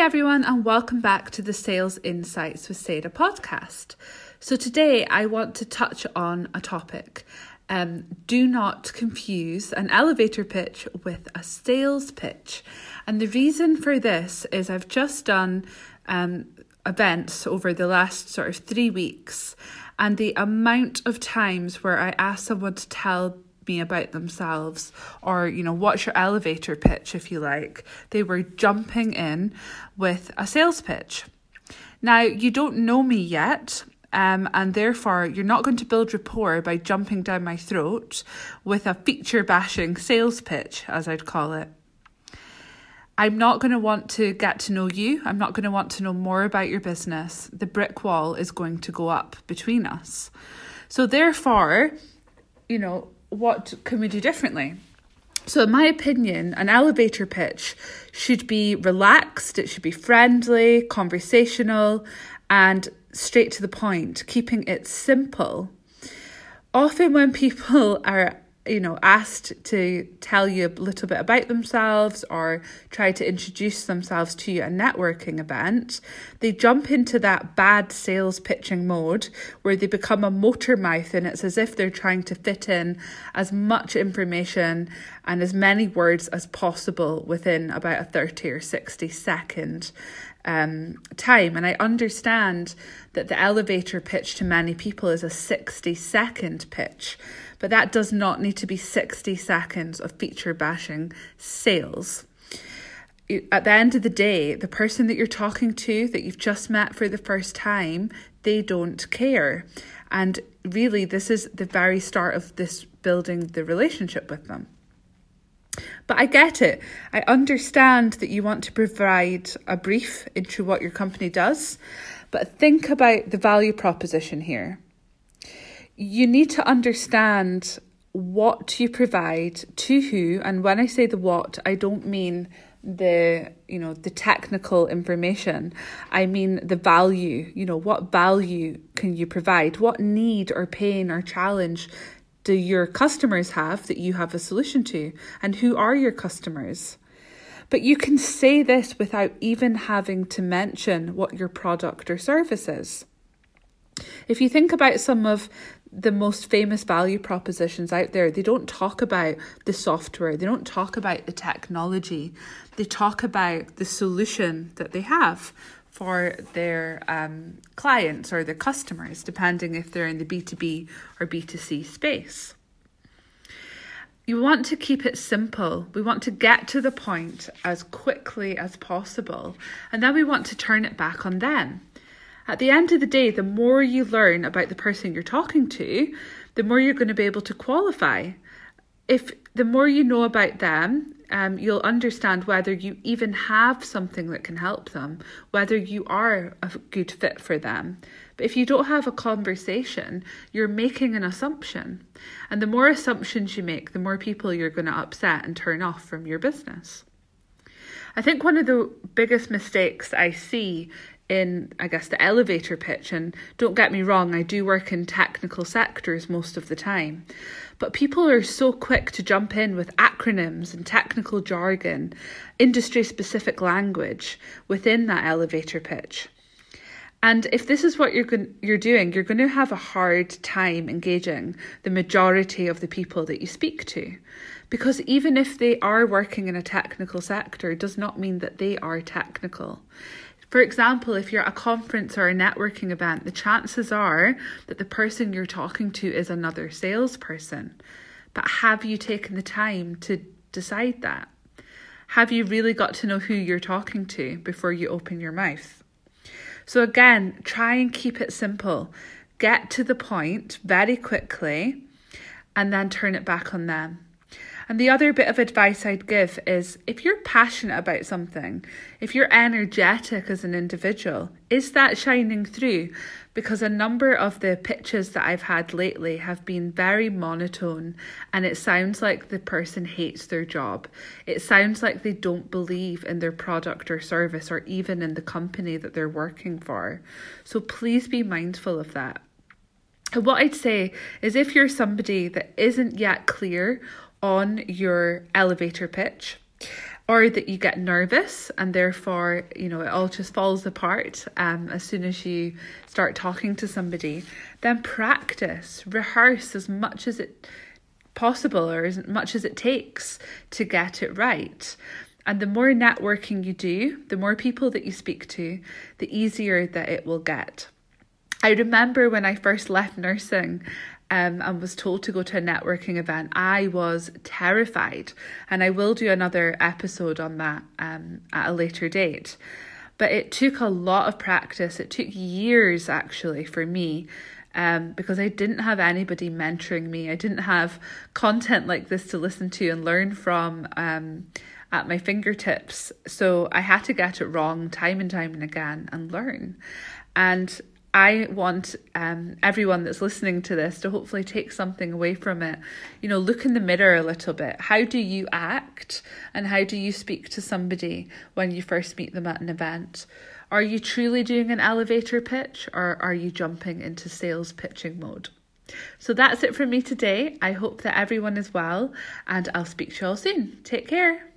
everyone, and welcome back to the Sales Insights with Seda podcast. So, today I want to touch on a topic. Um, do not confuse an elevator pitch with a sales pitch. And the reason for this is I've just done um, events over the last sort of three weeks, and the amount of times where I ask someone to tell me about themselves or you know what's your elevator pitch if you like they were jumping in with a sales pitch now you don't know me yet um, and therefore you're not going to build rapport by jumping down my throat with a feature bashing sales pitch as i'd call it I'm not going to want to get to know you. I'm not going to want to know more about your business. The brick wall is going to go up between us. So, therefore, you know, what can we do differently? So, in my opinion, an elevator pitch should be relaxed, it should be friendly, conversational, and straight to the point, keeping it simple. Often, when people are you know, asked to tell you a little bit about themselves or try to introduce themselves to you at a networking event, they jump into that bad sales pitching mode where they become a motor mouth and it's as if they're trying to fit in as much information and as many words as possible within about a 30 or 60 second um, time. And I understand that the elevator pitch to many people is a 60 second pitch but that does not need to be 60 seconds of feature bashing sales. At the end of the day, the person that you're talking to that you've just met for the first time, they don't care. And really, this is the very start of this building the relationship with them. But I get it. I understand that you want to provide a brief into what your company does, but think about the value proposition here. You need to understand what you provide to who and when i say the what i don't mean the you know the technical information. I mean the value. You know what value can you provide? What need or pain or challenge do your customers have that you have a solution to? And who are your customers? But you can say this without even having to mention what your product or service is. If you think about some of the most famous value propositions out there, they don't talk about the software, they don't talk about the technology, they talk about the solution that they have for their um, clients or their customers, depending if they're in the B2B or B2C space. You want to keep it simple. We want to get to the point as quickly as possible, and then we want to turn it back on them. At the end of the day, the more you learn about the person you're talking to, the more you're going to be able to qualify. If the more you know about them, um, you'll understand whether you even have something that can help them, whether you are a good fit for them. But if you don't have a conversation, you're making an assumption. And the more assumptions you make, the more people you're going to upset and turn off from your business. I think one of the biggest mistakes I see in, I guess, the elevator pitch. And don't get me wrong, I do work in technical sectors most of the time. But people are so quick to jump in with acronyms and technical jargon, industry specific language within that elevator pitch. And if this is what you're going, you're doing, you're going to have a hard time engaging the majority of the people that you speak to. Because even if they are working in a technical sector, does not mean that they are technical. For example, if you're at a conference or a networking event, the chances are that the person you're talking to is another salesperson. But have you taken the time to decide that? Have you really got to know who you're talking to before you open your mouth? So, again, try and keep it simple. Get to the point very quickly and then turn it back on them. And the other bit of advice I'd give is if you're passionate about something, if you're energetic as an individual, is that shining through? Because a number of the pitches that I've had lately have been very monotone and it sounds like the person hates their job. It sounds like they don't believe in their product or service or even in the company that they're working for. So please be mindful of that. And what I'd say is if you're somebody that isn't yet clear on your elevator pitch, or that you get nervous and therefore you know it all just falls apart um, as soon as you start talking to somebody then practice rehearse as much as it possible or as much as it takes to get it right. And the more networking you do the more people that you speak to the easier that it will get. I remember when I first left nursing um, and was told to go to a networking event, I was terrified. And I will do another episode on that um, at a later date. But it took a lot of practice. It took years actually for me um, because I didn't have anybody mentoring me. I didn't have content like this to listen to and learn from um, at my fingertips. So I had to get it wrong time and time and again and learn. And I want um, everyone that's listening to this to hopefully take something away from it. You know, look in the mirror a little bit. How do you act and how do you speak to somebody when you first meet them at an event? Are you truly doing an elevator pitch or are you jumping into sales pitching mode? So that's it from me today. I hope that everyone is well and I'll speak to you all soon. Take care.